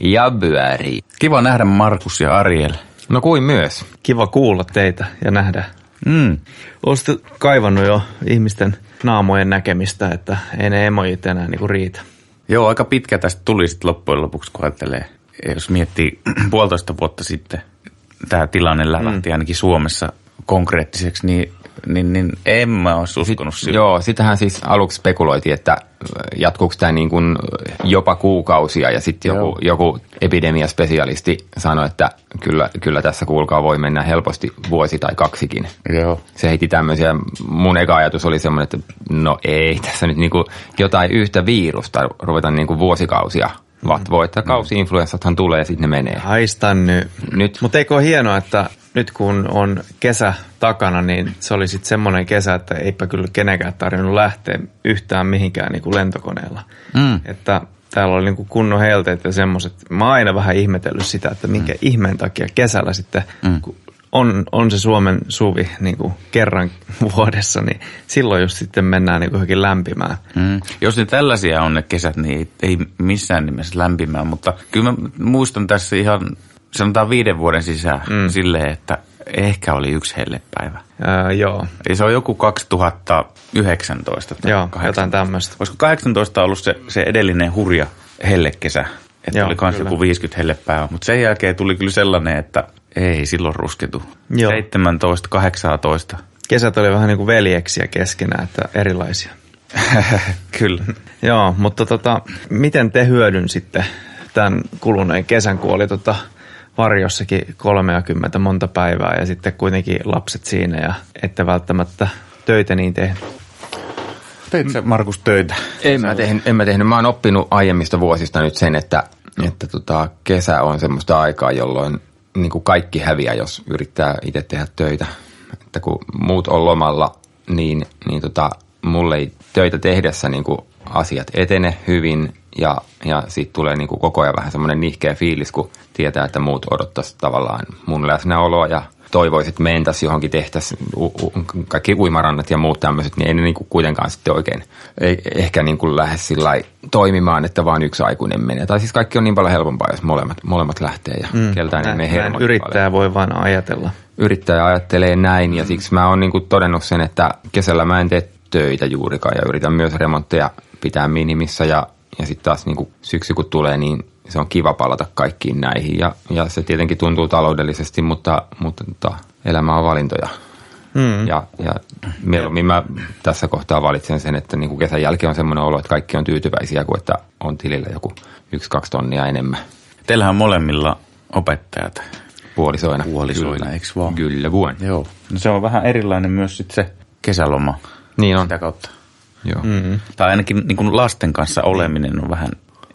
ja Byäri. Kiva nähdä Markus ja Ariel. No kuin myös. Kiva kuulla teitä ja nähdä. Mm. Olisitte kaivannut jo ihmisten naamojen näkemistä, että ei ne emojit enää niinku riitä. Joo, aika pitkä tästä tuli sitten loppujen lopuksi, kun ajattelee, jos miettii puolitoista vuotta sitten, tämä tilanne lähti mm. ainakin Suomessa konkreettiseksi, niin, niin, niin en mä olisi uskonut Sit, Joo, sitähän siis aluksi spekuloitiin, että jatkuuko tämä niin kuin jopa kuukausia ja sitten joku, joku epidemiaspesialisti sanoi, että kyllä, kyllä tässä kuulkaa voi mennä helposti vuosi tai kaksikin. Joo. Se heiti tämmöisiä, mun eka ajatus oli semmoinen, että no ei tässä nyt niin kuin jotain yhtä virusta ruveta niin kuin vuosikausia vatvoo, että kausi-influenssathan tulee ja sitten ne menee. Haistan nyt. Nyt. Mutta eikö ole hienoa, että nyt kun on kesä takana, niin se oli sitten semmoinen kesä, että eipä kyllä kenenkään tarvinnut lähteä yhtään mihinkään niin kuin lentokoneella. Mm. Että täällä oli niin kuin kunnon helteet ja semmoiset. Mä oon aina vähän ihmetellyt sitä, että minkä mm. ihmeen takia kesällä sitten, mm. kun on, on se Suomen suvi niin kuin kerran vuodessa, niin silloin just sitten mennään niin kuin johonkin lämpimään. Mm. Jos ne tällaisia on ne kesät, niin ei, ei missään nimessä lämpimään, mutta kyllä mä muistan tässä ihan sanotaan viiden vuoden sisään mm. silleen, että ehkä oli yksi hellepäivä. Ää, joo. Eli se on joku 2019 tai Joo, 18. jotain tämmöistä. Olisiko 18 ollut se, se edellinen hurja hellekesä, että Joo, oli kyllä. joku 50 hellepäivää, mutta sen jälkeen tuli kyllä sellainen, että ei silloin rusketu. Joo. 17, 18. Kesät oli vähän niin kuin veljeksiä keskenään, että erilaisia. kyllä. Joo, mutta tota, miten te hyödynsitte tämän kuluneen kesän, kun oli tota varjossakin 30 monta päivää ja sitten kuitenkin lapset siinä ja ette välttämättä töitä niin tehnyt? Teit sä Markus töitä? En mä, tehnyt, en mä tehnyt. Mä oon oppinut aiemmista vuosista nyt sen, että, että tota, kesä on semmoista aikaa, jolloin niin kuin kaikki häviää, jos yrittää itse tehdä töitä. Että kun muut on lomalla, niin, niin tota, mulle ei töitä tehdessä niin kuin asiat etene hyvin ja, ja siitä tulee niin kuin koko ajan vähän semmoinen nihkeä fiilis, kun tietää, että muut odottaisi tavallaan mun läsnäoloa ja toivoisit, että mentäisiin johonkin tehtäisiin, kaikki uimarannat ja muut tämmöiset, niin ei ne niin kuin kuitenkaan sitten oikein ei, ehkä niin kuin lähde sillä toimimaan, että vaan yksi aikuinen menee. Tai siis kaikki on niin paljon helpompaa, jos molemmat, molemmat lähtee ja mm, keltään ei mene hermot Yrittäjä voi vain ajatella. Yrittäjä ajattelee näin ja siksi mä oon niin kuin todennut sen, että kesällä mä en tee töitä juurikaan ja yritän myös remontteja pitää minimissä ja, ja sitten taas niin kuin syksy kun tulee, niin se on kiva palata kaikkiin näihin ja, ja se tietenkin tuntuu taloudellisesti, mutta, mutta tota, elämä on valintoja. Mm. Ja, ja mieluummin mä tässä kohtaa valitsen sen, että niin kuin kesän jälkeen on semmoinen olo, että kaikki on tyytyväisiä kuin että on tilillä joku yksi-kaksi tonnia enemmän Teillähän on molemmilla opettajat puolisoina. puolisoina, Kyllä. eikö vaan? Kyllä, vuon. Joo. No se on vähän erilainen myös sit se kesäloma Niin on. sitä kautta. Joo. Mm. Tai ainakin niin kuin lasten kanssa oleminen on vähän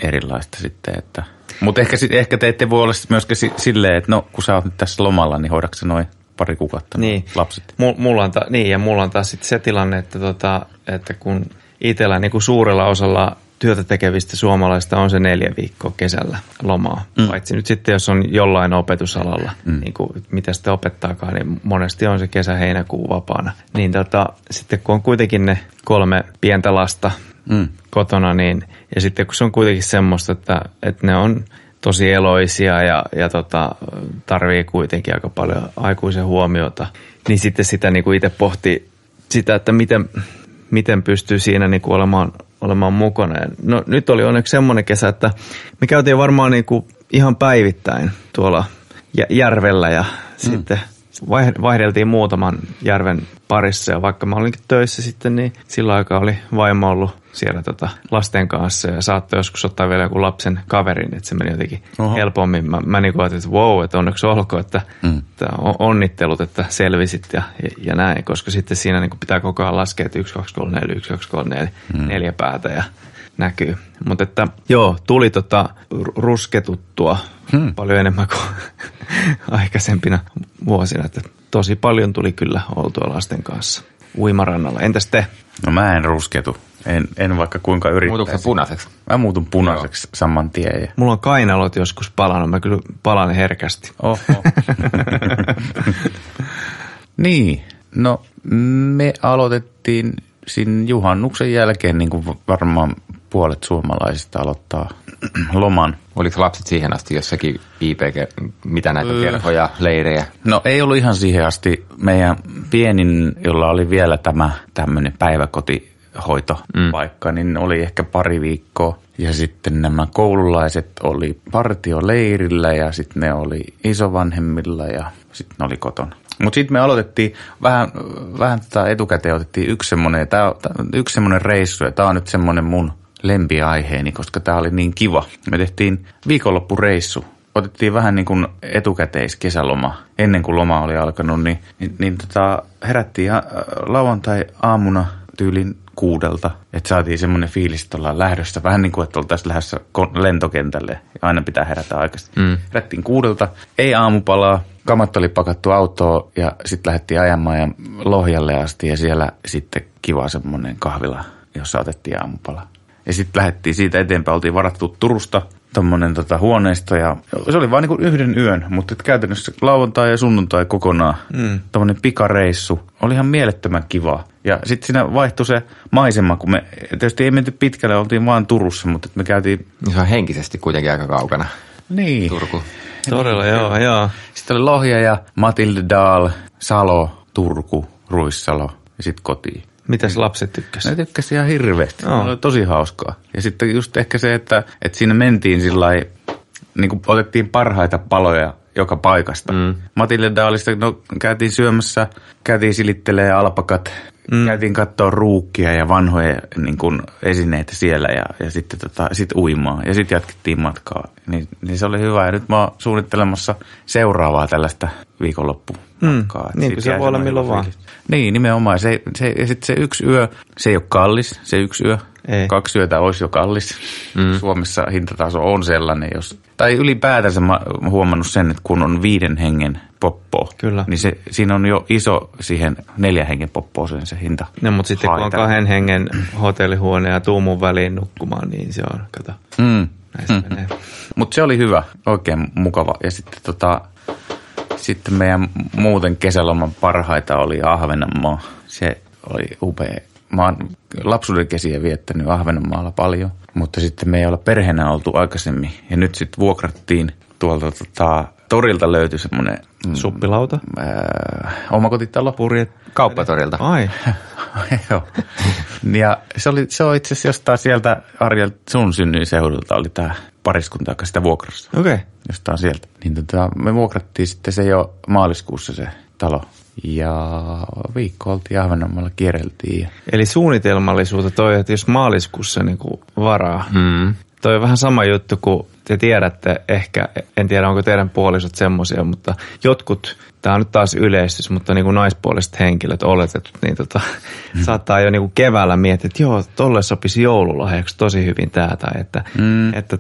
erilaista sitten. Että. Mutta ehkä, sit- ehkä te ette voi olla myöskään si- silleen, että no kun sä oot nyt tässä lomalla, niin hoidatko noin pari kuukautta Niin. lapset? Mu- mulla on ta- niin, ja mulla on taas sit se tilanne, että, tota, että kun itsellä niin kuin suurella osalla työtä tekevistä suomalaista on se neljä viikkoa kesällä lomaa. Mm. Paitsi nyt sitten, jos on jollain opetusalalla, mm. niin kuin, mitä sitten opettaakaan, niin monesti on se kesä-heinäkuu vapaana. Niin tota, sitten kun on kuitenkin ne kolme pientä lasta mm. kotona, niin ja sitten kun se on kuitenkin semmoista, että, että ne on tosi eloisia ja, ja tota, tarvii kuitenkin aika paljon aikuisen huomiota, niin sitten sitä niin kuin itse pohti sitä, että miten, miten pystyy siinä niin kuin olemaan, olemaan mukana. Ja No nyt oli onneksi semmoinen kesä, että me käytiin varmaan niin kuin ihan päivittäin tuolla jä- järvellä ja mm. sitten vaihdeltiin muutaman järven parissa ja vaikka mä olinkin töissä sitten, niin sillä aikaa oli vaimo ollut siellä tota lasten kanssa ja saattoi joskus ottaa vielä joku lapsen kaverin, että se meni jotenkin Oho. Helpommin. Mä, mä niin ajattelin, että wow, että onneksi olkoon, että, mm. että on- onnittelut, että selvisit ja, ja, ja näin, koska sitten siinä niin pitää koko ajan laskea, että 1, 2, 3, 4, 1, 2, 3, 4, mm. neljä päätä ja näkyy. Mutta että joo, tuli tota ru- rusketuttua hmm. paljon enemmän kuin aikaisempina vuosina. Että tosi paljon tuli kyllä oltua lasten kanssa uimarannalla. Entäs te? No mä en rusketu. En, en vaikka kuinka yrittäisi. se punaiseksi? Mä muutun punaiseksi saman tien. Ja... Mulla on kainalot joskus palannut, mä kyllä palan herkästi. Oho. niin, no me aloitettiin siinä juhannuksen jälkeen, niin kuin varmaan puolet suomalaisista aloittaa loman Oliko lapset siihen asti jossakin IPG, mitä näitä kerhoja, leirejä? No ei ollut ihan siihen asti. Meidän pienin, jolla oli vielä tämä tämmöinen päiväkotihoitopaikka, mm. niin oli ehkä pari viikkoa. Ja sitten nämä koululaiset oli partioleirillä ja sitten ne oli isovanhemmilla ja sitten ne oli kotona. Mutta sitten me aloitettiin vähän, vähän tätä etukäteen otettiin yksi semmoinen, tää, yksi semmoinen reissu ja tämä on nyt semmoinen mun lempiaiheeni, koska tämä oli niin kiva. Me tehtiin viikonloppureissu. Otettiin vähän niin kuin etukäteis kesäloma. Ennen kuin loma oli alkanut, niin, niin, niin tota, herättiin lauantai-aamuna tyylin kuudelta. Että saatiin semmoinen fiilis, että ollaan lähdössä. Vähän niin kuin, että oltaisiin lähdössä lentokentälle. Ja aina pitää herätä aikaisin. Mm. Herättiin kuudelta. Ei aamupalaa. Kamat oli pakattu autoon ja sitten lähdettiin ajamaan ja Lohjalle asti. Ja siellä sitten kiva semmoinen kahvila, jossa otettiin aamupala. Ja sitten lähdettiin siitä eteenpäin. Oltiin varattu Turusta tuommoinen tota, huoneisto ja se oli vain niin yhden yön, mutta et käytännössä lauantai ja sunnuntai kokonaan. Mm. Tuommoinen pikareissu. Oli ihan mielettömän kiva. Ja sitten siinä vaihtui se maisema, kun me tietysti ei menty pitkälle, oltiin vaan Turussa, mutta me käytiin... Se on henkisesti kuitenkin aika kaukana. Niin. Turku. Todella, joo, joo. Sitten oli Lohja ja Matilde Daal, Salo, Turku, Ruissalo ja sitten kotiin. Mitäs lapset tykkäsivät? Ne tykkäsivät ihan hirveästi. No. Oli tosi hauskaa. Ja sitten just ehkä se, että, että siinä mentiin sillä niin kuin otettiin parhaita paloja joka paikasta. Mm. Matilde Daalista, no käytiin syömässä, käytiin silittelee alpakat, mm. käytiin katsoa ruukkia ja vanhoja niin kuin, esineitä siellä ja, ja sitten tota, sit uimaa. Ja sitten jatkettiin matkaa. Niin, niin, se oli hyvä. Ja nyt mä oon suunnittelemassa seuraavaa tällaista viikonloppumatkaa. Mm. Niin se voi olla milloin vaan. Niin, nimenomaan. Se, se, ja sitten se yksi yö, se ei ole kallis, se yksi yö. Ei. Kaksi yötä olisi jo kallis. Mm. Suomessa hintataso on sellainen, jos... Tai ylipäätänsä mä huomannut sen, että kun on viiden hengen poppo, Kyllä. niin se, siinä on jo iso siihen neljän hengen poppoon se hinta. No, mutta sitten kun on kahden hengen hotellihuone ja tuumun väliin nukkumaan, niin se on, kato, mm. mm. Mutta se oli hyvä, oikein mukava. Ja sitten tota, sitten meidän muuten kesäloman parhaita oli Ahvenanmaa. Se oli upea. Mä oon lapsuuden kesiä viettänyt Ahvenanmaalla paljon, mutta sitten me ei olla perheenä oltu aikaisemmin. Ja nyt sitten vuokrattiin tuolta tota, torilta löytyi semmoinen... Mm, Suppilauta? Äh, omakotitalo. Purjet. Kauppatorilta. Ai. Joo. Ja se, oli, se on itse asiassa jostain sieltä Arjel sun synnyinseudulta oli tämä pariskunta, joka sitä vuokrassa. Okei. Okay. Jostain sieltä. Niin tota, me vuokrattiin sitten se jo maaliskuussa se talo. Ja viikko oltiin Ahvenanmaalla kierreltiin. Eli suunnitelmallisuutta toi, että jos maaliskuussa niin varaa, mm. toi on vähän sama juttu kuin te tiedätte ehkä, en tiedä onko teidän puolisot semmoisia, mutta jotkut tämä on nyt taas yleistys, mutta niin kuin naispuoliset henkilöt oletetut, niin tota, mm. saattaa jo niin kuin keväällä miettiä, että joo, tolle sopisi joululahjaksi tosi hyvin tämä, tai että, mm. että,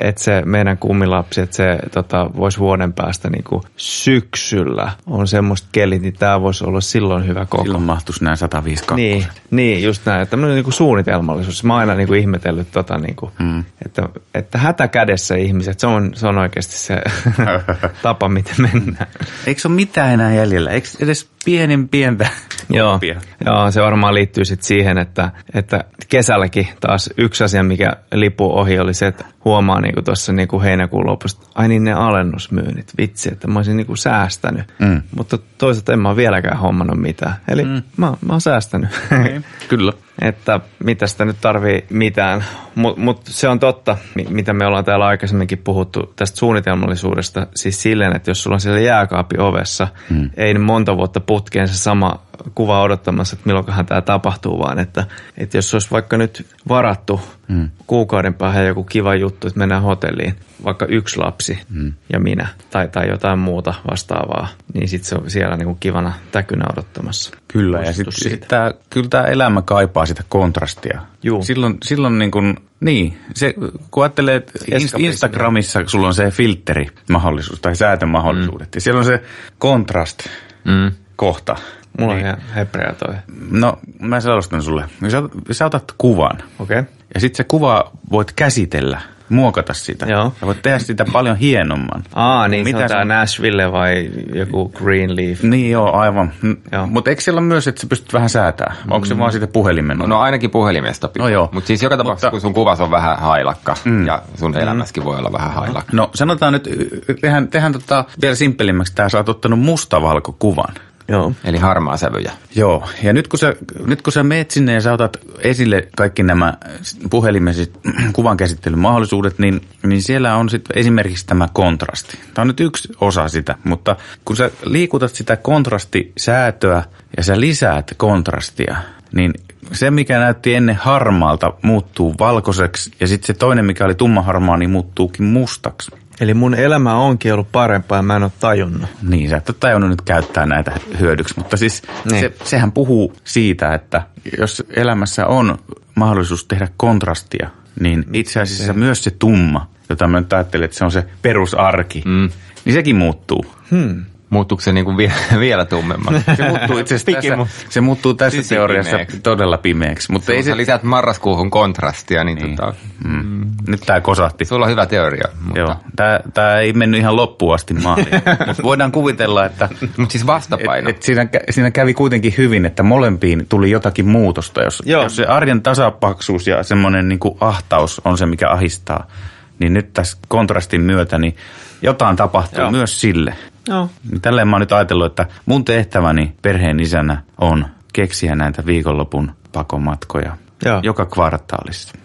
että se meidän kummilapsi, että se tota, voisi vuoden päästä niin kuin syksyllä on semmoista kelit, niin tämä voisi olla silloin hyvä koko. Silloin mahtuisi nämä 152. Niin, niin just näin, että tämmöinen niin kuin suunnitelmallisuus. Mä oon aina niin kuin ihmetellyt, tota, niin kuin, mm. että, että hätä kädessä ihmiset, se on, se on oikeasti se tapa, miten mennään. Eikö se ole mitään enää jäljellä? Eikö edes pienen pientä Joo, joo, se varmaan liittyy sitten siihen, että, että kesälläkin taas yksi asia, mikä lipuu ohi, oli se, että huomaa niin tuossa niin heinäkuun lopusta, ai niin ne alennusmyynnit, vitsi, että mä olisin niin kuin säästänyt. Mm. Mutta toisaalta en mä ole vieläkään hommannut mitään. Eli mm. mä, mä oon säästänyt. Okay. Kyllä. Että mitä sitä nyt tarvii mitään. Mutta mut se on totta, mitä me ollaan täällä aikaisemminkin puhuttu tästä suunnitelmallisuudesta. Siis silleen, että jos sulla on siellä jääkaapi ovessa, mm. ei niin monta vuotta putkeen se sama kuva odottamassa, että milloinkohan tämä tapahtuu, vaan että, että jos olisi vaikka nyt varattu mm. kuukauden päähän joku kiva juttu, että mennään hotelliin, vaikka yksi lapsi mm. ja minä tai, tai jotain muuta vastaavaa, niin sitten se on siellä niinku kivana täkynä odottamassa. Kyllä, ja sitten sit tää, kyllä tämä elämä kaipaa sitä kontrastia. Juu. Silloin, silloin niin kuin, niin, se, kun ajattelee, että Instagramissa sulla on se filteri-mahdollisuus tai säätömahdollisuudet, mm. ja siellä on se kontrast mm. kohta. Mulla niin. on ihan hebrea toi. No, mä selostan sulle. Sä, sä otat kuvan. Okei. Okay. Ja sitten se kuva voit käsitellä muokata sitä. Joo. Sä voit tehdä sitä paljon hienomman. Aa, niin Mitä se on sun- tää Nashville vai joku Greenleaf? Niin joo, aivan. Joo. Mutta eikö siellä ole myös, että sä pystyt vähän säätää? Onko se vaan siitä puhelimen? No ainakin puhelimesta pitää. No joo. Mutta siis joka tapauksessa, Mutta- kun sun kuvas on vähän hailakka mm. ja sun elämässäkin voi olla vähän hailakka. No sanotaan nyt, tehdään, tehdään tota vielä simppelimmäksi, tämä sä oot ottanut mustavalkokuvan. Joo. Eli harmaa sävyjä. Joo, ja nyt kun, sä, nyt kun sä meet sinne ja sä otat esille kaikki nämä puhelimesit kuvankäsittelyn mahdollisuudet, niin, niin siellä on sitten esimerkiksi tämä kontrasti. Tämä on nyt yksi osa sitä, mutta kun sä liikutat sitä kontrastisäätöä ja sä lisäät kontrastia, niin se, mikä näytti ennen harmaalta, muuttuu valkoiseksi ja sitten se toinen, mikä oli tummaharmaa, niin muuttuukin mustaksi. Eli mun elämä onkin ollut parempaa ja mä en ole tajunnut. Niin, sä et ole tajunnut nyt käyttää näitä hyödyksi, mutta siis Niin. se, sehän puhuu siitä, että jos elämässä on mahdollisuus tehdä kontrastia, niin itse asiassa myös se tumma, jota mä nyt ajattelen, että se on se perusarki, mm. niin sekin muuttuu. Hmm. Muuttuuko se niinku vie, vielä tummemmaksi? Se muuttuu itse asiassa tässä, se muuttuu tässä Siis teoriassa pimeäksi. todella pimeäksi. Mutta ei Kun se, sä lisät marraskuuhun kontrastia, niin, niin. niin. Tota, mm. Nyt tämä kosahti. sulla on hyvä teoria. Mutta, Joo, tämä ei mennyt ihan loppuun asti maaliin, mutta voidaan kuvitella, että Mutta siis vastapaino. Et, et siinä, siinä kävi kuitenkin hyvin, että molempiin tuli jotakin muutosta. Jos, Joo. jos se arjen tasapaksuus ja semmoinen niin ahtaus on se, mikä ahistaa, niin nyt tässä kontrastin myötä niin jotain tapahtuu Joo. myös sille. Joo. Tälleen mä oon nyt ajatellut, että mun tehtäväni perheen isänä on keksiä näitä viikonlopun pakomatkoja Joo. joka kvartaalissa.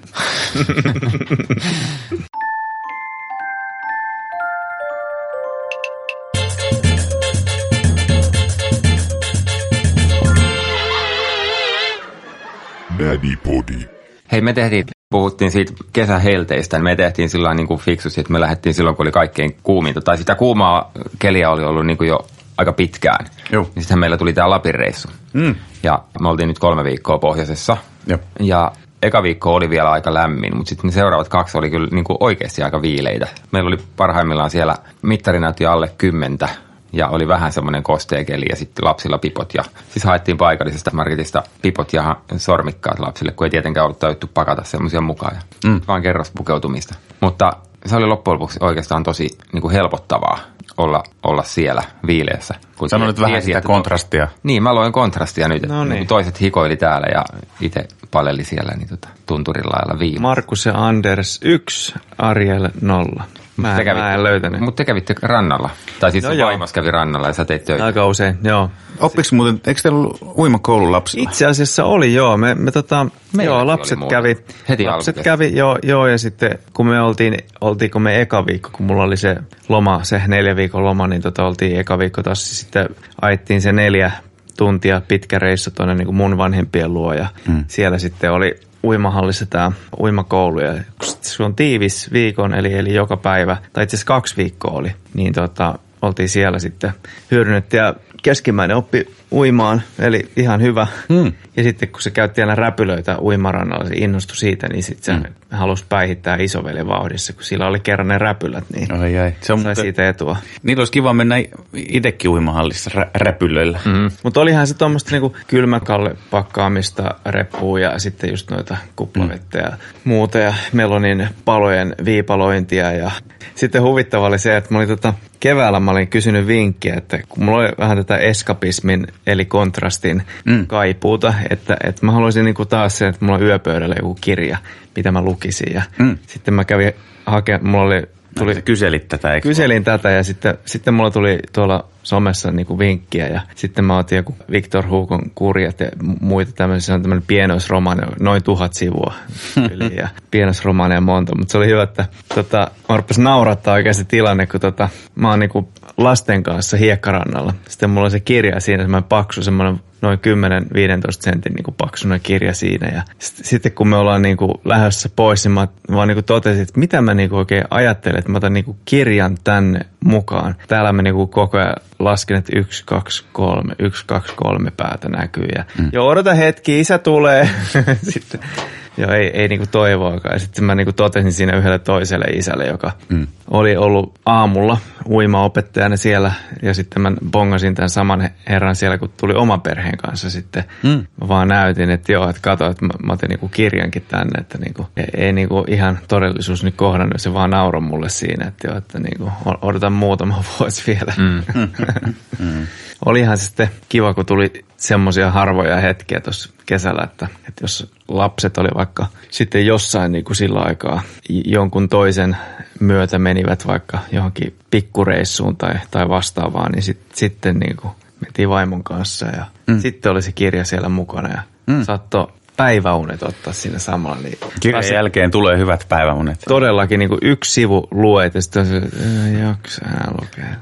Daddy Body. Hei, me tehtiin, puhuttiin siitä kesähelteistä, niin me tehtiin sillä niin kuin fiksusti, että me lähdettiin silloin, kun oli kaikkein kuuminta. Tai sitä kuumaa keliä oli ollut niin kuin jo aika pitkään. Joo. Niin sitten meillä tuli tämä Lapin reissu. Mm. Ja me oltiin nyt kolme viikkoa pohjoisessa. Joo. Ja eka viikko oli vielä aika lämmin, mutta sitten ne seuraavat kaksi oli kyllä niin kuin oikeasti aika viileitä. Meillä oli parhaimmillaan siellä mittari näytti alle kymmentä ja oli vähän semmoinen kosteekeli ja sitten lapsilla pipot. Ja siis haettiin paikallisesta marketista pipot ja sormikkaat lapsille, kun ei tietenkään ollut tajuttu pakata semmoisia mukaan. Ja Mm. Vaan kerrospukeutumista. Mutta se oli loppujen lopuksi oikeastaan tosi niin kuin helpottavaa olla, olla siellä viileessä. Kun Sano nyt vähän sitä että- kontrastia. niin, mä loin kontrastia nyt. No No niin. Toiset hikoili täällä ja itse paleli siellä niin tota, tunturin lailla viimein. Markus ja Anders 1, Ariel 0. Mä, en- mä en löytänyt. Mutta te kävitte rannalla. Tai siis No vaimos kävi rannalla ja sä teit töitä. Aika usein, joo. Oppiks muuten, eikö teillä ollut uimakoulu lapsilla? Itse asiassa oli joo. Me, me tota, joo, oli lapset muuta. kävi. Heti lapset alkukesästä. kävi, joo, joo, ja sitten kun me oltiin, oltiinko me eka viikko, kun mulla oli se loma, se neljä viikon loma, niin tota oltiin eka viikko taas sitten ajettiin se neljä tuntia pitkä reissu tuonne niin kuin mun vanhempien luo ja Mm. siellä sitten oli uimahallissa tämä uimakoulu ja se on tiivis viikon, eli, eli joka päivä, tai itse asiassa kaksi viikkoa oli, niin tota, oltiin siellä sitten hyödynnetty ja keskimmäinen oppi uimaan, eli ihan hyvä. Mm. Ja sitten kun se käytti aina räpylöitä uimarannalla, se innostui siitä, niin sitten se Mm. Halusi päihittää isoveli vauhdissa, kun sillä oli kerran ne räpylät, niin Ai, ai. Se on sai siitä etua. niillä olisi kiva mennä itsekin uimahallissa rä, räpylöillä. Mm. Mutta olihan se tuommoista niinku kylmäkalle pakkaamista reppuun ja sitten just noita kuplavettä ja muuta ja melonin palojen viipalointia ja sitten huvittava oli se, että mä olin tota, keväällä mä olin kysynyt vinkkiä, että kun mulla oli vähän tätä eskapismin eli kontrastin Mm. mm. kaipuuta, että, että mä haluaisin niinku taas se, että mulla on yöpöydällä joku kirja, mitä mä lukisin ja Mm. sitten mä kävin hakemaan, mulla oli Tuli, kyselit tätä, eikö? Kyselin tätä ja sitten, sitten mulla tuli tuolla somessa niinku vinkkiä ja sitten mä otin joku Victor Hukon kurjat ja mu- muita tämmöisiä, se on tämmöinen pienoisromaani, noin tuhat sivua yli ja pienoisromaaneja monta, mutta se oli hyvä, että tota, mä rupesin naurattaa oikein se tilanne, kun tota, mä oon niinku lasten kanssa hiekkarannalla. Sitten mulla on se kirja siinä, semmoinen paksu, semmoinen noin 10-15 sentin niin kuin paksuinen kirja siinä. Ja sit, sitten kun me ollaan niin kuin lähdössä pois, niin mä vaan niin kuin totesin, että mitä mä niin kuin oikein ajattelen, että mä otan niin kuin kirjan tänne mukaan. Täällä mä niin kuin koko ajan lasken, että yksi, kaksi, kolme, yksi, kaksi, kolme päätä näkyy. Ja mm. joo, odota hetki, isä tulee. sitten Joo, ei, ei niinku toivoakaan. Sitten mä niinku totesin siinä yhdelle toiselle isälle, joka mm. oli ollut aamulla uimaopettajana siellä. Ja sitten mä bongasin tämän saman herran siellä, kun tuli oman perheen kanssa sitten. Mm. Mä vaan näytin, että joo, että kato, että mä, mä otin niinku kirjankin tänne, että niinku, ei, ei niinku ihan todellisuus nyt kohdannut. Se vaan nauroi mulle siinä, että joo, että niinku, odotan muutama vuosi vielä. Mm. mm. Olihan se sitten kiva, kun tuli semmoisia harvoja hetkiä tuossa kesällä, että, että jos lapset oli vaikka sitten jossain niin kuin sillä aikaa jonkun toisen myötä menivät vaikka johonkin pikkureissuun tai, tai vastaavaan, niin sit, sitten niin kuin mentiin vaimon kanssa ja mm. sitten oli se kirja siellä mukana ja mm. saattoi päiväunet ottaa siinä samalla. Niin Kirjan jälkeen tulee hyvät päiväunet. Todellakin niin kuin yksi sivu luet ja sitten se, jaksaa lukea.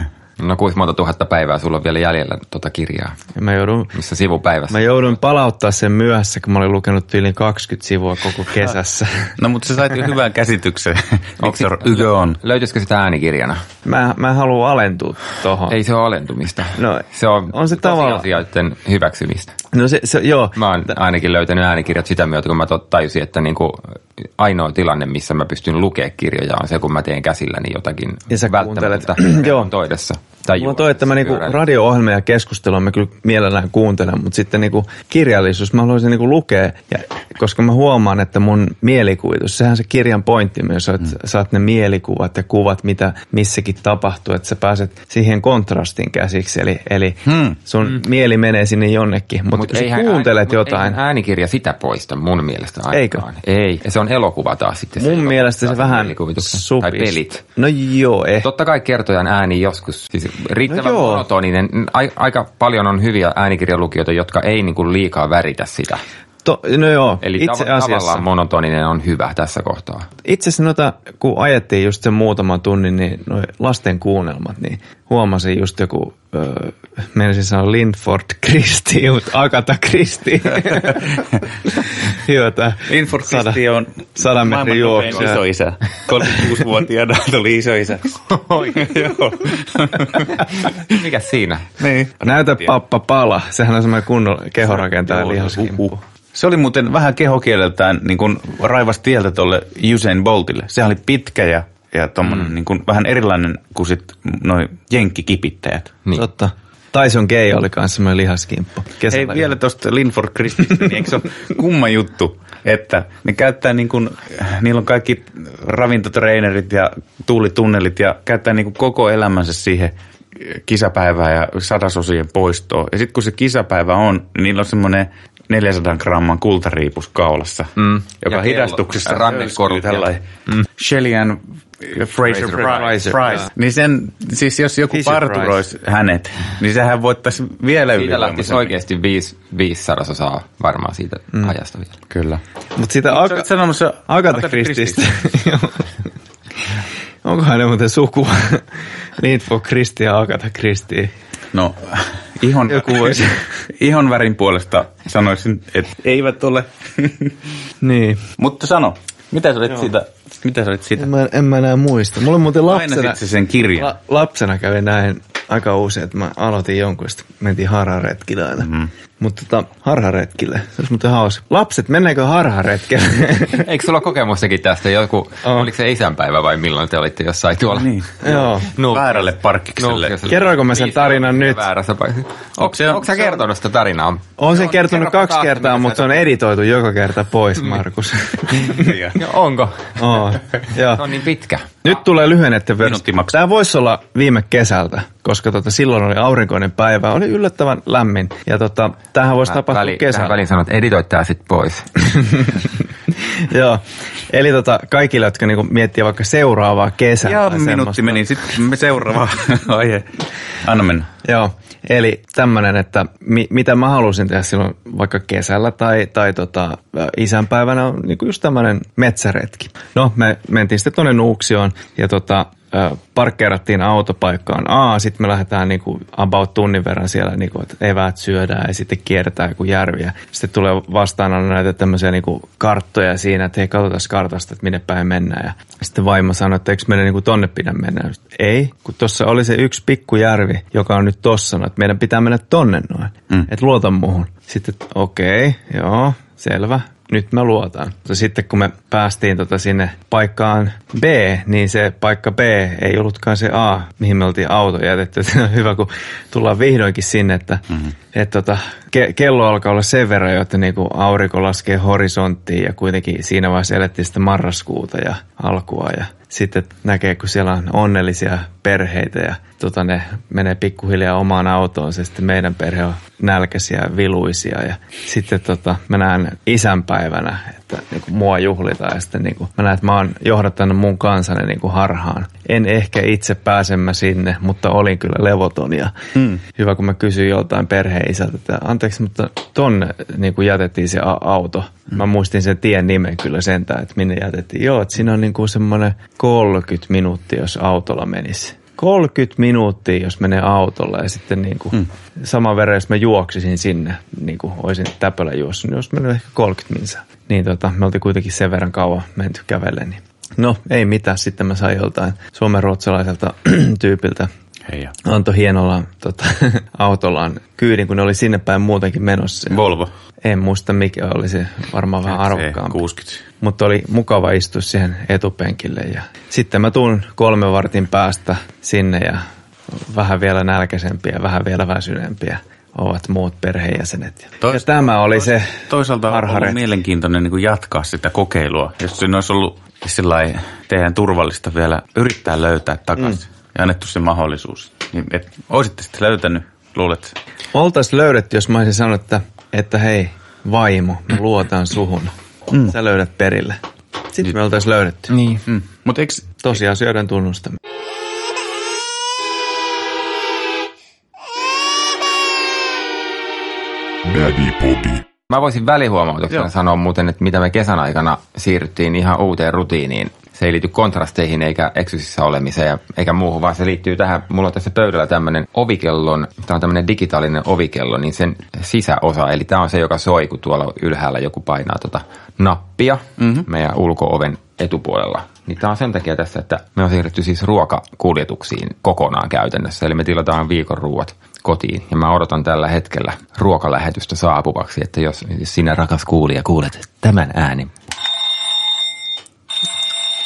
No kuinka monta tuhatta päivää sulla on vielä jäljellä tuota kirjaa? Ja mä joudun, Missä sivupäivässä? Mä joudun palauttaa sen myöhässä, kun mä olin lukenut yli 20 sivua koko kesässä. no mutta sä sait jo hyvän käsityksen. Victor Hugo on. Löytyisikö sitä äänikirjana? Mä, mä haluan alentua tohon. Ei se ole alentumista. No, se on, on se tavallaan... hyväksymistä. No se, se, joo. Mä oon ainakin löytänyt äänikirjat sitä myötä, kun mä tajusin, että niinku ainoa tilanne, missä mä pystyn lukemaan kirjoja, on se, kun mä teen käsilläni jotakin ja sä välttämättä toidessa. Mulla on toi, että mä niinku radio-ohjelmia ja keskustelua mä kyllä mielellään kuuntelen, mutta sitten niinku kirjallisuus mä haluaisin niinku lukea, ja, koska mä huomaan, että mun mielikuvitus, sehän se kirjan pointti myös, että mm. saat ne mielikuvat ja kuvat, mitä missäkin tapahtuu, että sä pääset siihen kontrastin käsiksi, eli, eli hmm. sun hmm. mieli menee sinne jonnekin, mutta mut kun sä kuuntelet ääni, jotain. Mut äänikirja sitä poista mun mielestä ainakaan. Eikö? Ei, se on elokuva taas sitten. Mun se mielestä se vähän supis. Tai pelit. No joo, eh. Totta kai kertojan ääni joskus, siis riittävän no monotoninen. Aika paljon on hyviä äänikirjalukijoita, jotka ei niin kuin liikaa väritä sitä. To, no joo, Eli itse tav- asiassa. tavallaan monotoninen on hyvä tässä kohtaa. Itse asiassa noita, kun ajettiin just sen muutama tunnin, niin noi lasten kuunnelmat, niin huomasin just joku, öö, menisin sanoa Linford Christie, mutta Agatha Christie. Jota, Linford Christie on sadan metrin juoksuja. iso isä. 36-vuotiaana tuli iso isä. Mikä siinä? Niin. Näytä pappa pala. Sehän on semmoinen kunnon kehorakentaja lihaskimppu. Se oli muuten vähän kehokieleltään niin kuin raivas tieltä tuolle Usain Boltille. Se oli pitkä ja, ja tommonen, mm. niin kuin vähän erilainen kuin sit noi jenkkikipittäjät. Niin. Totta. Tyson Gay oli kanssa semmoinen lihaskimppu. Kesällä Ei vielä tuosta Linford Christistä, niin eikö se ole kumma juttu, että ne käyttää niin kuin, niillä on kaikki ravintotreenerit ja tuulitunnelit ja käyttää niin kuin koko elämänsä siihen kisapäivää ja sadasosien poistoa. Ja sitten kun se kisapäivä on, niin niillä on semmoinen 400 gramman kultariipus kaulassa, mm. joka ja hidastuksessa rannekorut tällainen. Mm. Fraser, Fraser, Price. Niin sen, siis jos joku Fisher parturoisi Price. hänet, niin sehän voittaisi vielä yli. Siitä lähtisi oikeasti viisi, viisi sadasosaa varmaan siitä mm. ajasta vielä. Kyllä. Mutta sitä Mut Aga- sanomassa Agatha Christistä. Onkohan ne muuten sukua? Need for Christie ja Agatha Christie. No, ihon, Joku voisi. ihon värin puolesta sanoisin, että eivät ole. niin. Mutta sano, mitä sä olit Joo. siitä mitä sä olit siitä? En mä, en mä enää muista. Mulla muuten lapsena... sen kirjan? La, lapsena kävi näin aika usein, että mä aloitin jonkun, sitten mentiin harharetkille aina. Mm-hmm. Mutta tota, harharetkille, se olisi muuten hauska. Lapset, mennäänkö harharetkelle? Eikö sulla kokemustakin tästä joku, oh. oliko se isänpäivä vai milloin te olitte jossain tuolla? Niin. Joo. No. Väärälle parkkikselle. No, Kerroinko mä sen tarinan nyt? Väärässä Onko sä kertonut sitä tarinaa? Olen sen kertonut kaksi kertaa, mutta se on editoitu joka kerta pois, niin. Markus. Onko? Oh. Joo. Se on niin pitkä. Nyt tulee lyhennetty versio. Tämä voisi olla viime kesältä, koska tota, silloin oli aurinkoinen päivä, oli yllättävän lämmin. Ja tota, tämähän voisi tapahtua väli, kesällä. Välin sanot, editoit tää sitten pois. Joo, eli tota, kaikille, jotka niinku miettii vaikka seuraavaa kesää. Joo, minuutti semmoista. meni, sitten seuraava aihe. Anna mennä. Joo, eli tämmöinen, että mi, mitä mä halusin tehdä silloin vaikka kesällä tai, tai tota, isänpäivänä on niin just tämmöinen metsäretki. No, me mentiin sitten tuonne Nuuksioon ja tota, parkkeerattiin autopaikkaan A, sitten me lähdetään niinku about tunnin verran siellä, niinku, että eväät syödään ja sitten kierretään joku järviä. Sitten tulee vastaan aina näitä tämmöisiä niinku karttoja siinä, että hei, katsotaan kartasta, että minne päin mennään. Ja sitten vaimo sanoi, että eikö meidän niinku tonne pidä mennä? Ei, kun tuossa oli se yksi pikkujärvi, joka on nyt tossa, että meidän pitää mennä tonne noin, mm. että luota muuhun. Sitten okei, okay, joo, selvä nyt mä luotan. Ja sitten kun me päästiin tota sinne paikkaan B, niin se paikka B ei ollutkaan se A, mihin me oltiin auto jätetty. Se on hyvä, kun tullaan vihdoinkin sinne, että mm-hmm. et tota, ke- kello alkaa olla sen verran, että niinku aurinko laskee horisonttiin ja kuitenkin siinä vaiheessa elettiin sitten marraskuuta ja alkua ja sitten näkee, kun siellä on onnellisia perheitä ja tota, ne menee pikkuhiljaa omaan autoon, se sitten meidän perhe on nälkäisiä ja viluisia ja sitten tota, mä näen isänpäivänä, että niin kuin mua juhlitaan ja sitten niin kuin, mä näen, että mä oon johdattanut mun kansani niin kuin harhaan. En ehkä itse pääsemä sinne, mutta olin kyllä levoton ja mm. hyvä, kun mä kysyin joltain perheen isältä, että anteeksi, mutta tonne niin kuin jätettiin se auto. Mä muistin sen tien nimen kyllä sentään, että minne jätettiin. Joo, että siinä on niin kuin semmoinen 30 minuuttia, jos autolla menisi. 30 minuuttia, jos menee autolla ja sitten niin kuin, mm. saman verran, jos mä juoksisin sinne, niin kuin olisin täpölä juossut, niin olisi mennyt ehkä 30 minsaa. Niin tota, me oltiin kuitenkin sen verran kauan menty kävellen. Niin. No, ei mitään. Sitten mä sain joltain suomenruotsalaiselta tyypiltä Heija. antoi hienolla tota, autollaan kyydin, kun ne oli sinne päin muutenkin menossa. Volvo. En muista mikä oli se, varmaan vähän arvokkaampi. 60. Mutta oli mukava istua siihen etupenkille ja sitten mä tuun kolmen vartin päästä sinne ja vähän vielä nälkäisempiä, vähän vielä väsyneempiä ovat muut perheenjäsenet. Tois- ja tämä oli se Toisaalta on ollut mielenkiintoinen niin jatkaa sitä kokeilua. Jos siinä olisi ollut sillai, teidän turvallista vielä yrittää löytää takaisin mm. Ja annettu se mahdollisuus, niin et, olisitte sitten löytänyt, luulet? Oltaisiin löydetty, jos mä olisin sanonut, että, että hei, vaimo, mä luotan suhun. Mm. Sä löydät perille. Sitten me oltaisiin löydetty. Niin. Mm. Mutta eikö, Tosiaan syödän tunnusta. Daddy Body. Mä voisin välihuomautuksena sanoa muuten, että mitä me kesän aikana siirryttiin ihan uuteen rutiiniin. Se ei liity kontrasteihin eikä eksysissä olemiseen ja- eikä muuhun, vaan se liittyy tähän. Mulla on tässä pöydällä tämmöinen ovikellon, tämä on tämmöinen digitaalinen ovikello, niin sen sisäosa, eli tämä on se, joka soi, kun tuolla ylhäällä joku painaa tota nappia mm-hmm. meidän ulko-oven etupuolella. Niin tämä on sen takia tässä, että me on siirrytty siis ruokakuljetuksiin kokonaan käytännössä. Eli me tilataan viikon ruuat kotiin. Ja mä odotan tällä hetkellä ruokalähetystä saapuvaksi, että jos sinä rakas kuulija kuulet tämän äänen,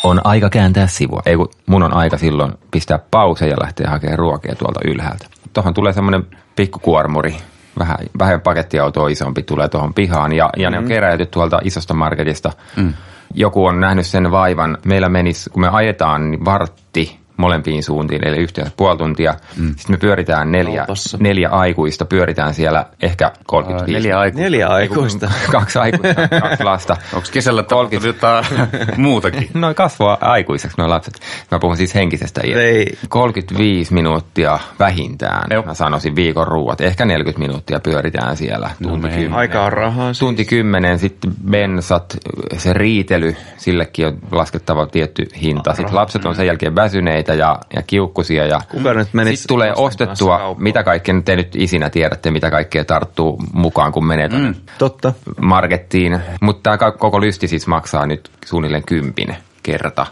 on aika kääntää sivua. Ei kun mun on aika silloin pistää pause ja lähteä hakemaan ruokia tuolta ylhäältä. Tuohon tulee semmoinen pikkukuormuri, vähän, vähän pakettiautoa isompi tulee tuohon pihaan ja, ja ne on keräilty tuolta isosta marketista. Mm. Joku on nähnyt sen vaivan. Meillä menisi, kun me ajetaan niin vartti molempiin suuntiin, eli yhteensä puoli tuntia. Mm. Sitten me pyöritään neljä, neljä aikuista, pyöritään siellä ehkä 35. neljä aikaa. Neljä aikuista. Kaksi aikuista, kaksi lasta. Onko kesällä tapahtunut jotain muutakin? Noin kasvaa aikuiseksi noin lapset. Mä puhun siis henkisestä iästä. Ei. 35 minuuttia vähintään. Joo. Mä sanoisin viikon ruuat. Ehkä 40 minuuttia pyöritään siellä. Tunti me- kymmenen. Aika on rahaa. Tunti kymmenen, sitten bensat, se riitely, sillekin on laskettava tietty hinta. Sitten lapset on sen jälkeen väsyneitä ja, ja kiukkusia. Ja Sitten tulee ostettua, mitä kaikkea te nyt isinä tiedätte, mitä kaikkea tarttuu mukaan, kun menee mm. Totta. markettiin. Mutta tämä koko lysti siis maksaa nyt suunnilleen kympin kerta.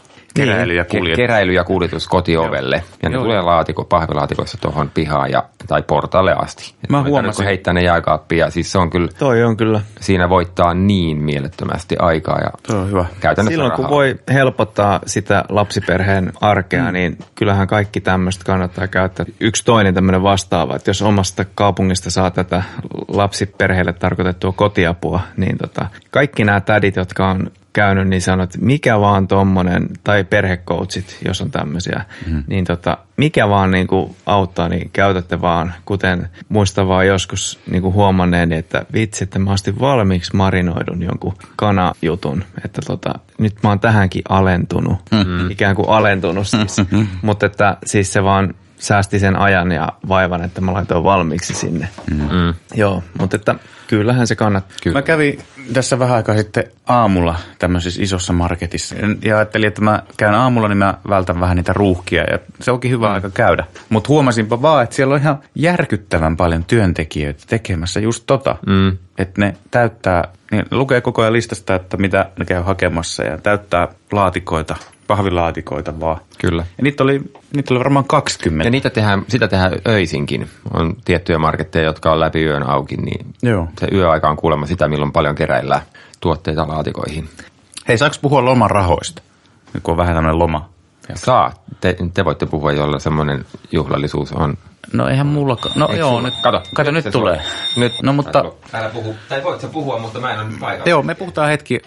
Keräily ja kuljetus. Keräily ja kuljetus kotiovelle. Ja ne Joo. tulee laatiko, pahvilaatikoissa tuohon pihaan ja, tai portaalle asti. Et Mä huomasin- heittää ne jääkaappiin ja siis se on kyllä, Toi on kyllä. siinä voittaa niin mielettömästi aikaa ja Se on hyvä. käytännössä Silloin kun rahaa. voi helpottaa sitä lapsiperheen arkea, mm. niin kyllähän kaikki tämmöistä kannattaa käyttää. Yksi toinen tämmöinen vastaava, että jos omasta kaupungista saa tätä lapsiperheelle tarkoitettua kotiapua, niin tota, kaikki nämä tädit, jotka on käynyt, niin sanoo, että mikä vaan tommonen, tai perhecoachit, jos on tämmöisiä, mm. niin tota, mikä vaan niin kuin auttaa, niin käytätte vaan, kuten muista vaan joskus niin kuin huomanneeni, että vitsi, että mä ostin valmiiksi marinoidun jonkun kanajutun, että tota, nyt mä oon tähänkin alentunut, mm-hmm. ikään kuin alentunut siis, mutta että siis se vaan säästi sen ajan ja vaivan, että mä laitoin valmiiksi sinne. Mm. Joo, mutta että kyllähän se kannattaa. Kyllä. Mä kävin tässä vähän aikaa sitten aamulla tämmöisessä isossa marketissa. Ja ajattelin, että mä käyn aamulla, niin mä vältän vähän niitä ruuhkia. Ja se onkin hyvä aika käydä. Mutta huomasinpa vaan, että siellä on ihan järkyttävän paljon työntekijöitä tekemässä just tota. Mm. Että ne täyttää, niin lukee koko ajan listasta, että mitä ne käy hakemassa ja täyttää laatikoita pahvilaatikoita vaan. Kyllä. Ja niitä oli, niitä oli varmaan 20. Ja niitä tehdään, sitä tehdään öisinkin. On tiettyjä marketteja, jotka on läpi yön auki, niin Joo. se yöaika on kuulemma sitä, milloin paljon keräillään tuotteita laatikoihin. Hei, saaks puhua loman rahoista? Nyt kun on vähän tämmöinen loma. Saa. Te, te voitte puhua, jolla semmoinen juhlallisuus on. No eihän mulla... No Eikö joo, sulla- nyt, kato, kato nyt se tulee. sulla. Nyt, No mutta... Älä puhu. Tai voit sä puhua, mutta mä en ole nyt paikalla. Joo, me puhutaan hetki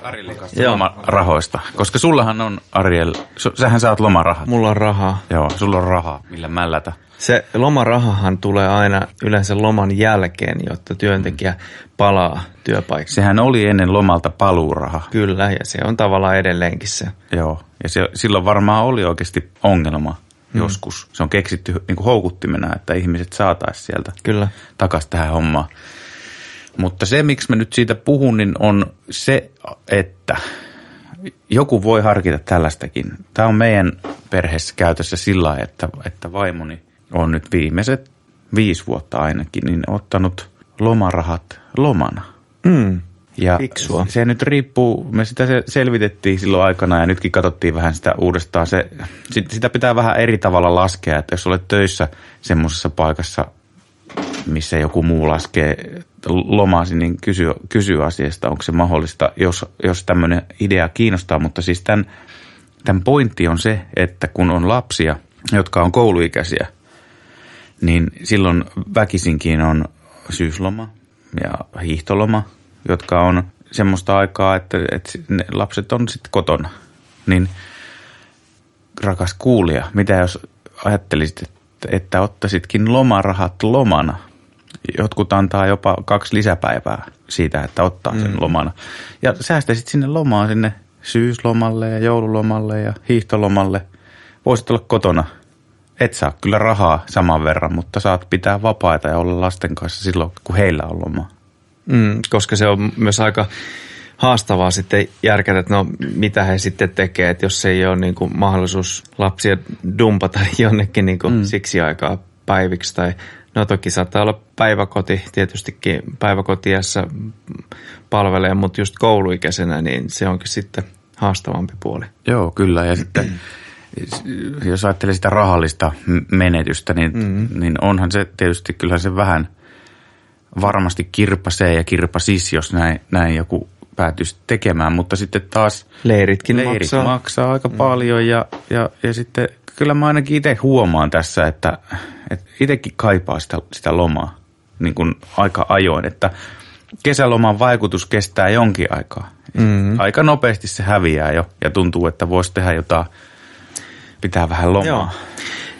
Joo. lomarahoista. Koska sullahan on, Ariel, sähän saat lomarahat. Mulla on rahaa. Joo, sulla on rahaa, millä mällätä. Se lomarahahan tulee aina yleensä loman jälkeen, jotta työntekijä palaa työpaikalle. Sehän oli ennen lomalta paluuraha. Kyllä, ja se on tavallaan edelleenkin se. Joo, ja se, silloin varmaan oli oikeasti ongelma mm. joskus. Se on keksitty niin kuin houkuttimena, että ihmiset saataisiin sieltä Kyllä. takaisin tähän hommaan. Mutta se, miksi mä nyt siitä puhun, niin on se, että joku voi harkita tällaistakin. Tämä on meidän perheessä käytössä sillä lailla, että, että vaimoni on nyt viimeiset viisi vuotta ainakin, niin ottanut lomarahat lomana. Mm. Ja Fiksua. se nyt riippuu, me sitä se selvitettiin silloin aikana ja nytkin katsottiin vähän sitä uudestaan. Se, sit- sitä pitää vähän eri tavalla laskea, että jos olet töissä semmoisessa paikassa, missä joku muu laskee lomasi, niin kysy, kysy asiasta, onko se mahdollista, jos, jos tämmöinen idea kiinnostaa. Mutta siis tämän, tämän pointti on se, että kun on lapsia, jotka on kouluikäisiä, niin silloin väkisinkin on syysloma ja hiihtoloma, jotka on semmoista aikaa, että, että ne lapset on sitten kotona. Niin rakas kuulija, mitä jos ajattelisit, että, että ottaisitkin lomarahat lomana? Jotkut antaa jopa kaksi lisäpäivää siitä, että ottaa sen lomana. Ja säästäisit sinne lomaa sinne syyslomalle ja joululomalle ja hiihtolomalle. Voisit olla kotona. Et saa kyllä rahaa saman verran, mutta saat pitää vapaita ja olla lasten kanssa silloin, kun heillä on lomaa. Mm, koska se on myös aika haastavaa sitten järkätä, että no mitä he sitten tekee, että jos ei ole niin kuin mahdollisuus lapsia dumpata jonnekin niin kuin mm. siksi aikaa päiviksi tai no toki saattaa olla päiväkoti, tietystikin päiväkotiassa palvelee, mutta just kouluikäisenä, niin se onkin sitten haastavampi puoli. Joo, kyllä. Ja sitten jos ajattelee sitä rahallista menetystä, niin, mm. niin onhan se tietysti kyllä se vähän varmasti kirpasee ja kirpasis, jos näin, näin joku päätyisi tekemään. Mutta sitten taas Leiritkin leirit maksaa. maksaa aika mm. paljon ja, ja, ja sitten kyllä mä ainakin itse huomaan tässä, että, että itsekin kaipaa sitä, sitä lomaa niin kuin aika ajoin, että kesäloman vaikutus kestää jonkin aikaa. Mm. Aika nopeasti se häviää jo ja tuntuu, että voisi tehdä jotain, pitää vähän lomaa. Joo.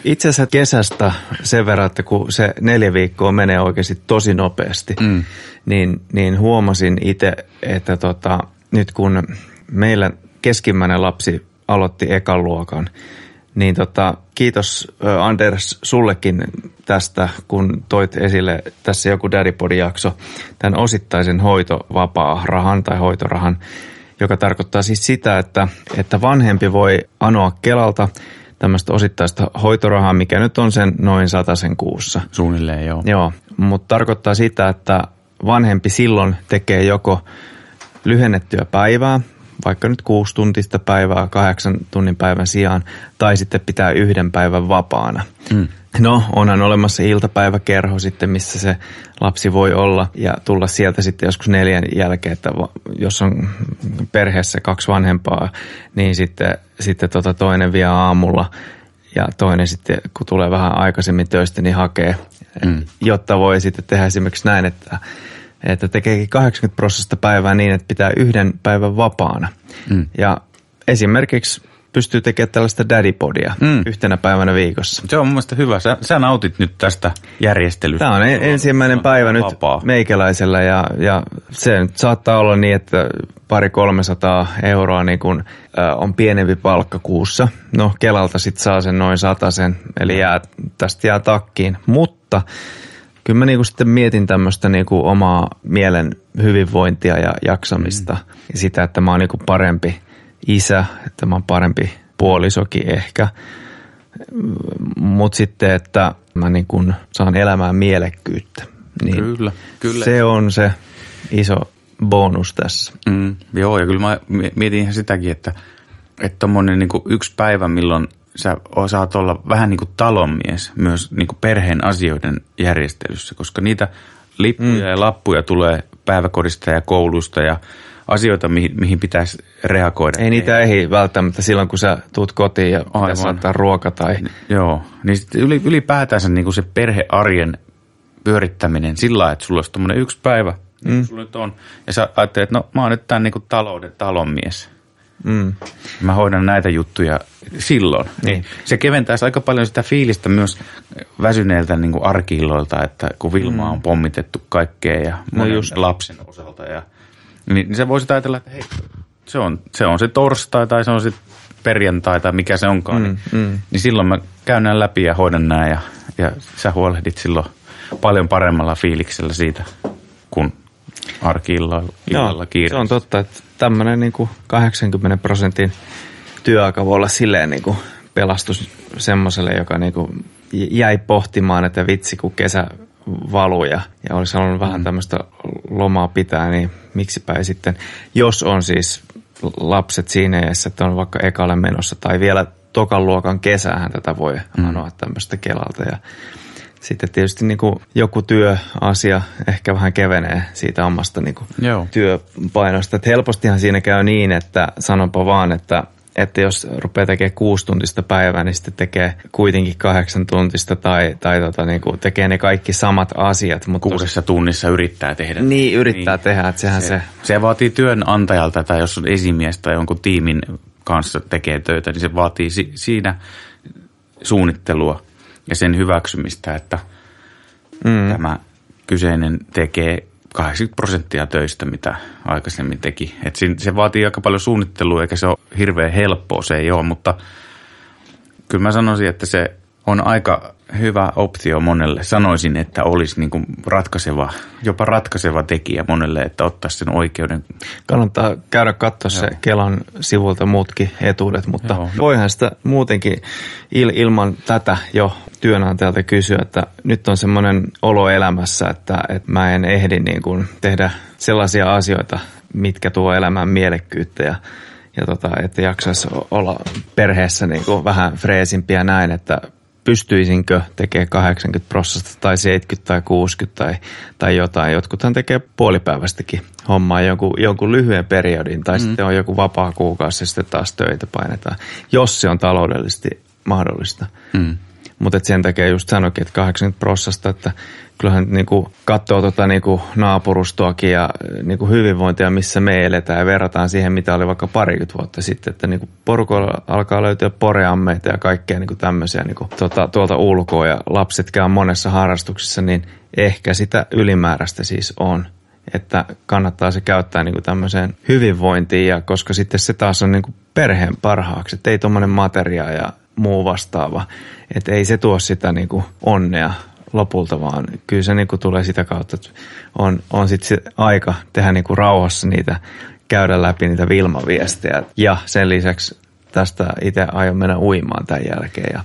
Itse asiassa kesästä sen verran, että kun se neljä viikkoa menee oikeasti tosi nopeasti, mm. niin, niin huomasin itse, että tota, nyt kun meillä keskimmäinen lapsi aloitti ekan luokan, niin tota, kiitos Anders sullekin tästä, kun toit esille tässä joku Daddypodin jakso, tämän osittaisen hoitovapaa-rahan tai hoitorahan, joka tarkoittaa siis sitä, että, että vanhempi voi anoa Kelalta tämmöistä osittaista hoitorahaa, mikä nyt on sen noin sen kuussa. Suunnilleen joo. Joo, mutta tarkoittaa sitä, että vanhempi silloin tekee joko lyhennettyä päivää, vaikka nyt kuusi tuntista päivää kahdeksan tunnin päivän sijaan, tai sitten pitää yhden päivän vapaana. Mm. No, onhan olemassa iltapäiväkerho sitten, missä se lapsi voi olla ja tulla sieltä sitten joskus neljän jälkeen, että jos on perheessä kaksi vanhempaa, niin sitten, sitten tota toinen vie aamulla ja toinen sitten, kun tulee vähän aikaisemmin töistä, niin hakee, mm. jotta voi sitten tehdä esimerkiksi näin, että, että tekeekin 80 prosenttia päivää niin, että pitää yhden päivän vapaana. Mm. Ja esimerkiksi pystyy tekemään tällaista daddypodia mm. yhtenä päivänä viikossa. Se on mun mielestä hyvä. Sä, sä nautit nyt tästä järjestelystä. Tämä on en- ensimmäinen päivä nyt Vapaa. meikäläisellä ja, ja se nyt saattaa olla niin, että pari 300 euroa niin kun, ä, on pienempi palkka kuussa. No Kelalta sitten saa sen noin sen, eli jää, tästä jää takkiin. Mutta kyllä mä niinku sitten mietin tämmöistä niinku omaa mielen hyvinvointia ja jaksamista. Mm. Ja sitä, että mä oon niinku parempi isä, että mä oon parempi puolisokin ehkä. Mutta sitten, että mä niin kun saan elämään mielekkyyttä. Niin Kyllä, kyllä. Se on se iso bonus tässä. Mm, joo, ja kyllä mä mie- mietin ihan sitäkin, että että niin yksi päivä, milloin sä osaat olla vähän niin kuin talonmies myös niin kuin perheen asioiden järjestelyssä, koska niitä lippuja mm. ja lappuja tulee päiväkodista ja koulusta ja asioita, mihin, mihin pitäisi reagoida. Ei niitä ehdi välttämättä silloin, kun sä tuut kotiin ja Aivan. laittaa ruoka tai... Joo, niin sitten yli, ylipäätänsä niin kuin se perhearjen pyörittäminen sillä lailla, että sulla olisi tuommoinen yksi päivä, niin kuin sulla nyt on, ja sä ajattelet, että no mä oon nyt tämän niin kuin talouden talonmies. Mm. Mä hoidan näitä juttuja silloin. Niin. Se keventäisi aika paljon sitä fiilistä myös väsyneiltä niin arkiilloilta, että kun Vilma on pommitettu kaikkea ja no just. lapsen osalta. Ja, niin, niin sä voisit ajatella, että hei, se on, se on se torstai tai se on se perjantai tai mikä se onkaan. Mm, niin, mm. niin silloin mä käyn nämä läpi ja hoidan nämä ja, ja sä huolehdit silloin paljon paremmalla fiiliksellä siitä, kun arki-illalla illalla se on totta, että tämmöinen niin kuin 80 prosentin työaika voi olla silleen niin kuin pelastus semmoiselle, joka niin kuin jäi pohtimaan, että vitsi kun kesä valuu ja, olisi halunnut mm. vähän tämmöistä lomaa pitää, niin miksipä ei sitten, jos on siis lapset siinä iässä, että on vaikka ekalle menossa tai vielä tokan luokan kesähän tätä voi mm. anoa tämmöistä kelalta ja sitten tietysti niin kuin joku työasia ehkä vähän kevenee siitä omasta niin kuin Joo. työpainosta. Että helpostihan siinä käy niin, että sanonpa vaan, että että jos rupeaa tekemään kuusi tuntista päivää, niin sitten tekee kuitenkin kahdeksan tuntista tai, tai tota, niin kuin tekee ne kaikki samat asiat. Mutta Kuudessa tunnissa yrittää tehdä. Niin, yrittää niin. tehdä, että sehän se, se... Se vaatii työnantajalta tai jos on esimies tai jonkun tiimin kanssa tekee töitä, niin se vaatii si- siinä suunnittelua ja sen hyväksymistä, että mm. tämä kyseinen tekee 80 prosenttia töistä, mitä aikaisemmin teki. Et se vaatii aika paljon suunnittelua, eikä se ole hirveän helppoa, se ei ole, mutta kyllä mä sanoisin, että se on aika hyvä optio monelle. Sanoisin, että olisi niin kuin ratkaiseva, jopa ratkaiseva tekijä monelle, että ottaisi sen oikeuden. Kannattaa käydä katsoa se Kelan sivulta muutkin etuudet, mutta Joo. voihan sitä muutenkin il, ilman tätä jo työnantajalta kysyä, että nyt on semmoinen olo elämässä, että, että mä en ehdi niin kuin tehdä sellaisia asioita, mitkä tuo elämään mielekkyyttä ja ja tota, että jaksaisi olla perheessä niin kuin vähän freesimpiä näin, että pystyisinkö tekemään 80 prosenttia tai 70 tai 60 tai, tai jotain. Jotkuthan tekee puolipäivästäkin hommaa jonkun, jonkun lyhyen periodin tai mm. sitten on joku vapaa kuukausi ja sitten taas töitä painetaan, jos se on taloudellisesti mahdollista. Mm. Mutta sen takia just sanoikin, että 80 prosenttia, että kyllähän niin kuin katsoo tuota niin kuin naapurustoakin ja niin kuin hyvinvointia, missä me eletään ja verrataan siihen, mitä oli vaikka parikymmentä vuotta sitten, että niin kuin porukoilla alkaa löytyä poreammeita ja kaikkea niin kuin tämmöisiä niin kuin tuota, tuolta ulkoa ja lapset käy monessa harrastuksessa, niin ehkä sitä ylimääräistä siis on että kannattaa se käyttää niin kuin tämmöiseen hyvinvointiin, ja koska sitten se taas on niin kuin perheen parhaaksi, että ei tuommoinen materia ja muu vastaava, että ei se tuo sitä niin kuin onnea lopulta, vaan kyllä se niin kuin tulee sitä kautta, että on, on sitten se aika tehdä niin kuin rauhassa niitä, käydä läpi niitä Vilma-viestejä. Ja sen lisäksi tästä itse aion mennä uimaan tämän jälkeen ja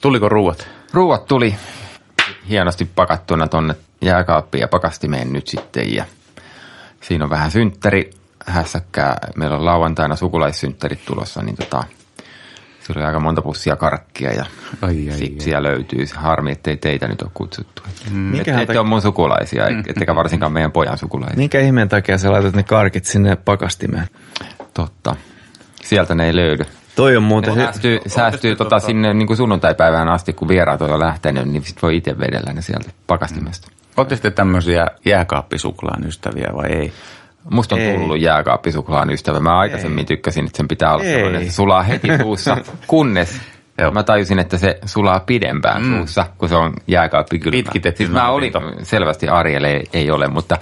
Tuliko ruuat? Ruuat tuli hienosti pakattuna tonne jääkaappiin ja pakastimeen nyt sitten ja siinä on vähän synttäri hässäkkää. Meillä on lauantaina sukulaissynttärit tulossa, niin tota, se oli aika monta pussia karkkia ja ai, ai, sipsiä ai. löytyy. Harmi, ettei teitä nyt ole kutsuttu. Mm. Et, ette tak- ole mun sukulaisia, mm. ettekä varsinkaan meidän pojan sukulaisia. Minkä ihmeen takia sä laitat ne karkit sinne pakastimeen? Totta. Sieltä ne ei löydy. Toi on muuten... Ne säästyy, säästyy tota, tota sinne niin kuin sunnuntaipäivään asti, kun vieraat on jo lähtenyt, niin sit voi itse vedellä ne sieltä pakastimesta. Mm. Oletteko te tämmöisiä jääkaappisuklaan ystäviä vai ei? Musta on ei. tullut jääkaappisuklaan ystävä. Mä aikaisemmin ei. tykkäsin, että sen pitää olla ei. sellainen, että se sulaa heti suussa, kunnes Joo. Mä tajusin, että se sulaa pidempään mm. suussa, kun se on jääkaappi kylmä. Pitkitetty. Siis mä olin, selvästi Arielle ei, ei ole, mutta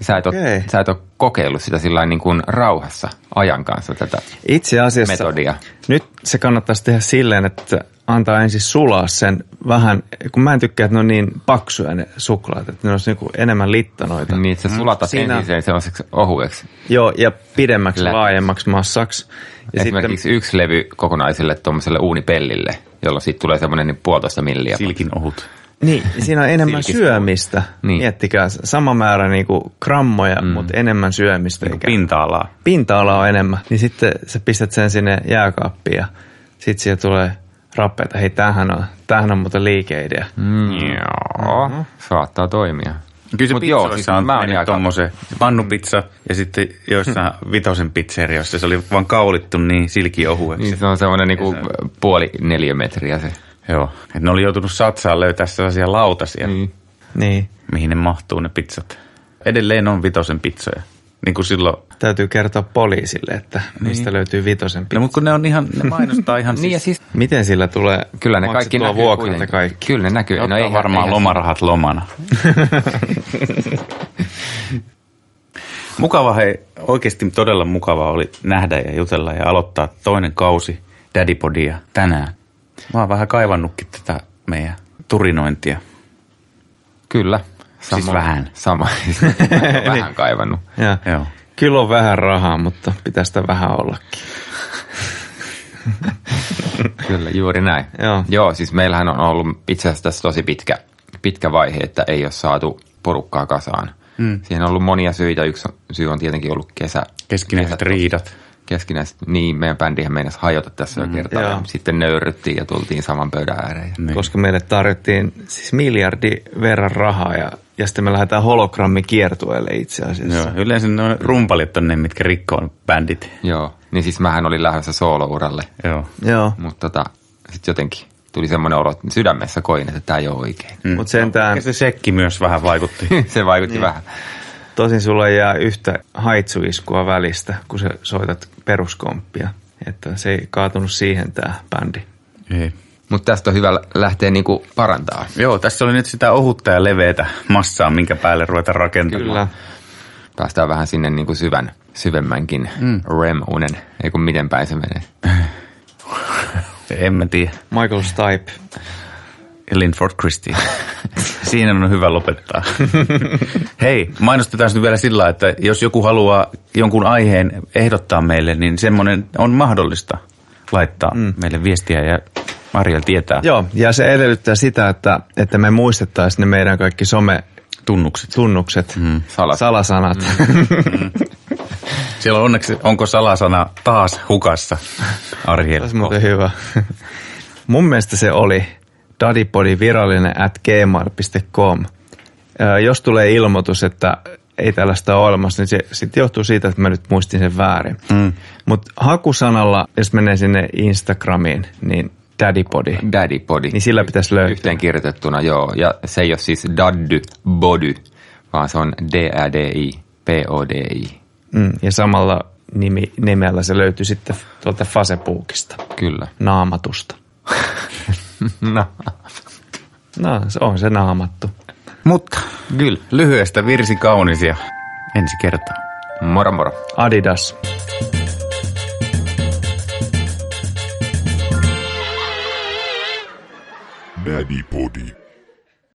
sä et, ole, sä et ole kokeillut sitä sillä niin kuin rauhassa ajan kanssa tätä Itse asiassa metodia. nyt se kannattaisi tehdä silleen, että antaa ensin sulaa sen vähän, kun mä en tykkää, että ne on niin paksuja ne suklaat, että ne olisi niin enemmän littanoita. Niin, että sä sulatat Siinä... ensin sellaiseksi ohueksi. Joo, ja pidemmäksi, Lä... laajemmaksi massaksi. Ja Esimerkiksi sitten... yksi levy kokonaiselle tuommoiselle uunipellille jolloin siitä tulee semmoinen niin puolitoista milliä. Silkin ohut. Niin, siinä on enemmän Silkistä. syömistä. Niin. Niin. Miettikää, sama määrä niinku grammoja, mm. mutta enemmän syömistä. Niin pinta-alaa. pinta-ala on enemmän. Niin sitten sä pistät sen sinne jääkaappiin ja sitten siihen tulee rappeita. Hei, tämähän on, tämähän on muuten liikeidea. Mm. Joo, mm-hmm. saattaa toimia. Kyllä se Mut joo, siis on mä oon mennyt aika- tommosen pannupizza ja sitten joissain vitosen pizzerioissa se oli vaan kaulittu niin silkiohueksi. Niin se on semmoinen niinku puoli neliömetriä se. Joo, et ne oli joutunut satsaan löytää sellaisia lautasia, mm. Niin. Niin, mihin ne mahtuu ne pizzat. Edelleen on vitosen pizzoja. Niin kuin silloin, täytyy kertoa poliisille, että mistä löytyy vitosen no pizza. mutta kun ne on ihan, ne mainostaa ihan Niin ja siis, siis Miten sillä tulee kyllä ne kaikki näkyy vuokrat ja kuitenkin. kaikki? Kyllä ne näkyy. no eihän- varmaan eihän- lomarahat lomana. mukava hei, oikeasti todella mukava oli nähdä ja jutella ja aloittaa toinen kausi Daddypodia tänään. Mä oon vähän kaivannutkin tätä meidän turinointia. Kyllä. Siis vähän. Sama. vähän kaivannut. Ja. Joo. Kyllä on vähän rahaa, mutta pitää sitä vähän ollakin. Kyllä, juuri näin. Joo. Joo, siis meillähän on ollut itse asiassa tässä tosi pitkä, pitkä vaihe, että ei ole saatu porukkaa kasaan. Mm. Siihen on ollut monia syitä. Yksi syy on tietenkin ollut kesä. Keskinäiset kesät- riidat. Keskinäiset, niin meidän bändihän meinasi hajota tässä mm. jo kertaa. Joo. Ja sitten nöyrryttiin ja tultiin saman pöydän ääreen. Niin. Koska meille tarjottiin siis miljardi verran rahaa ja, ja sitten me lähdetään hologrammi kiertueelle itse asiassa. Joo, yleensä ne on rumpalit on ne, mitkä rikkoo bändit. Joo, niin siis mähän olin lähdössä soolouralle, Joo. Joo. mutta tota, sitten jotenkin tuli semmoinen olo, että sydämessä koin, että tämä ei ole oikein. Mm. Mutta sentään, Ja se sekki myös vähän vaikutti. Se vaikutti niin. vähän. Tosin sulla ei jää yhtä haitsuiskua välistä, kun sä soitat peruskomppia. Että se ei kaatunut siihen tämä bändi. Ei. Mutta tästä on hyvä lähteä niinku parantaa. Joo, tässä oli nyt sitä ohutta ja leveätä massaa, minkä päälle ruveta rakentamaan. Kyllä. Päästään vähän sinne niinku syvän, syvemmänkin mm. REM-unen, ei kun miten päin se menee. En mä tiedä. Michael Stipe. Linford Christie. Siinä on hyvä lopettaa. Hei, mainostetaan nyt vielä sillä että jos joku haluaa jonkun aiheen ehdottaa meille, niin semmoinen on mahdollista laittaa mm. meille viestiä ja Marjal tietää Joo, ja se edellyttää sitä, että, että me muistettaisiin ne meidän kaikki some-tunnukset, tunnukset. mm. Salat. salasanat. Mm. Siellä on onneksi, onko salasana taas hukassa, Arjel? Olisi muuten hyvä. Mun mielestä se oli daddypodi virallinen at gmail.com. Jos tulee ilmoitus, että ei tällaista ole olemassa, niin se sitten johtuu siitä, että mä nyt muistin sen väärin. Mm. Mutta hakusanalla, jos menee sinne Instagramiin, niin daddypodi. Daddy-podi. Niin sillä pitäisi löytyä. Yhteen kirjoitettuna, joo. Ja se ei ole siis daddy, body, vaan se on D-A-D-I, P-O-D-I. Mm. Ja samalla nimi, nimellä se löytyy sitten tuolta Facebookista, Kyllä. naamatusta. No. No, se on se naamattu. Mutta kyllä, lyhyestä virsi kaunis ja ensi kertaa. Moro moro. Adidas. Daddy Body.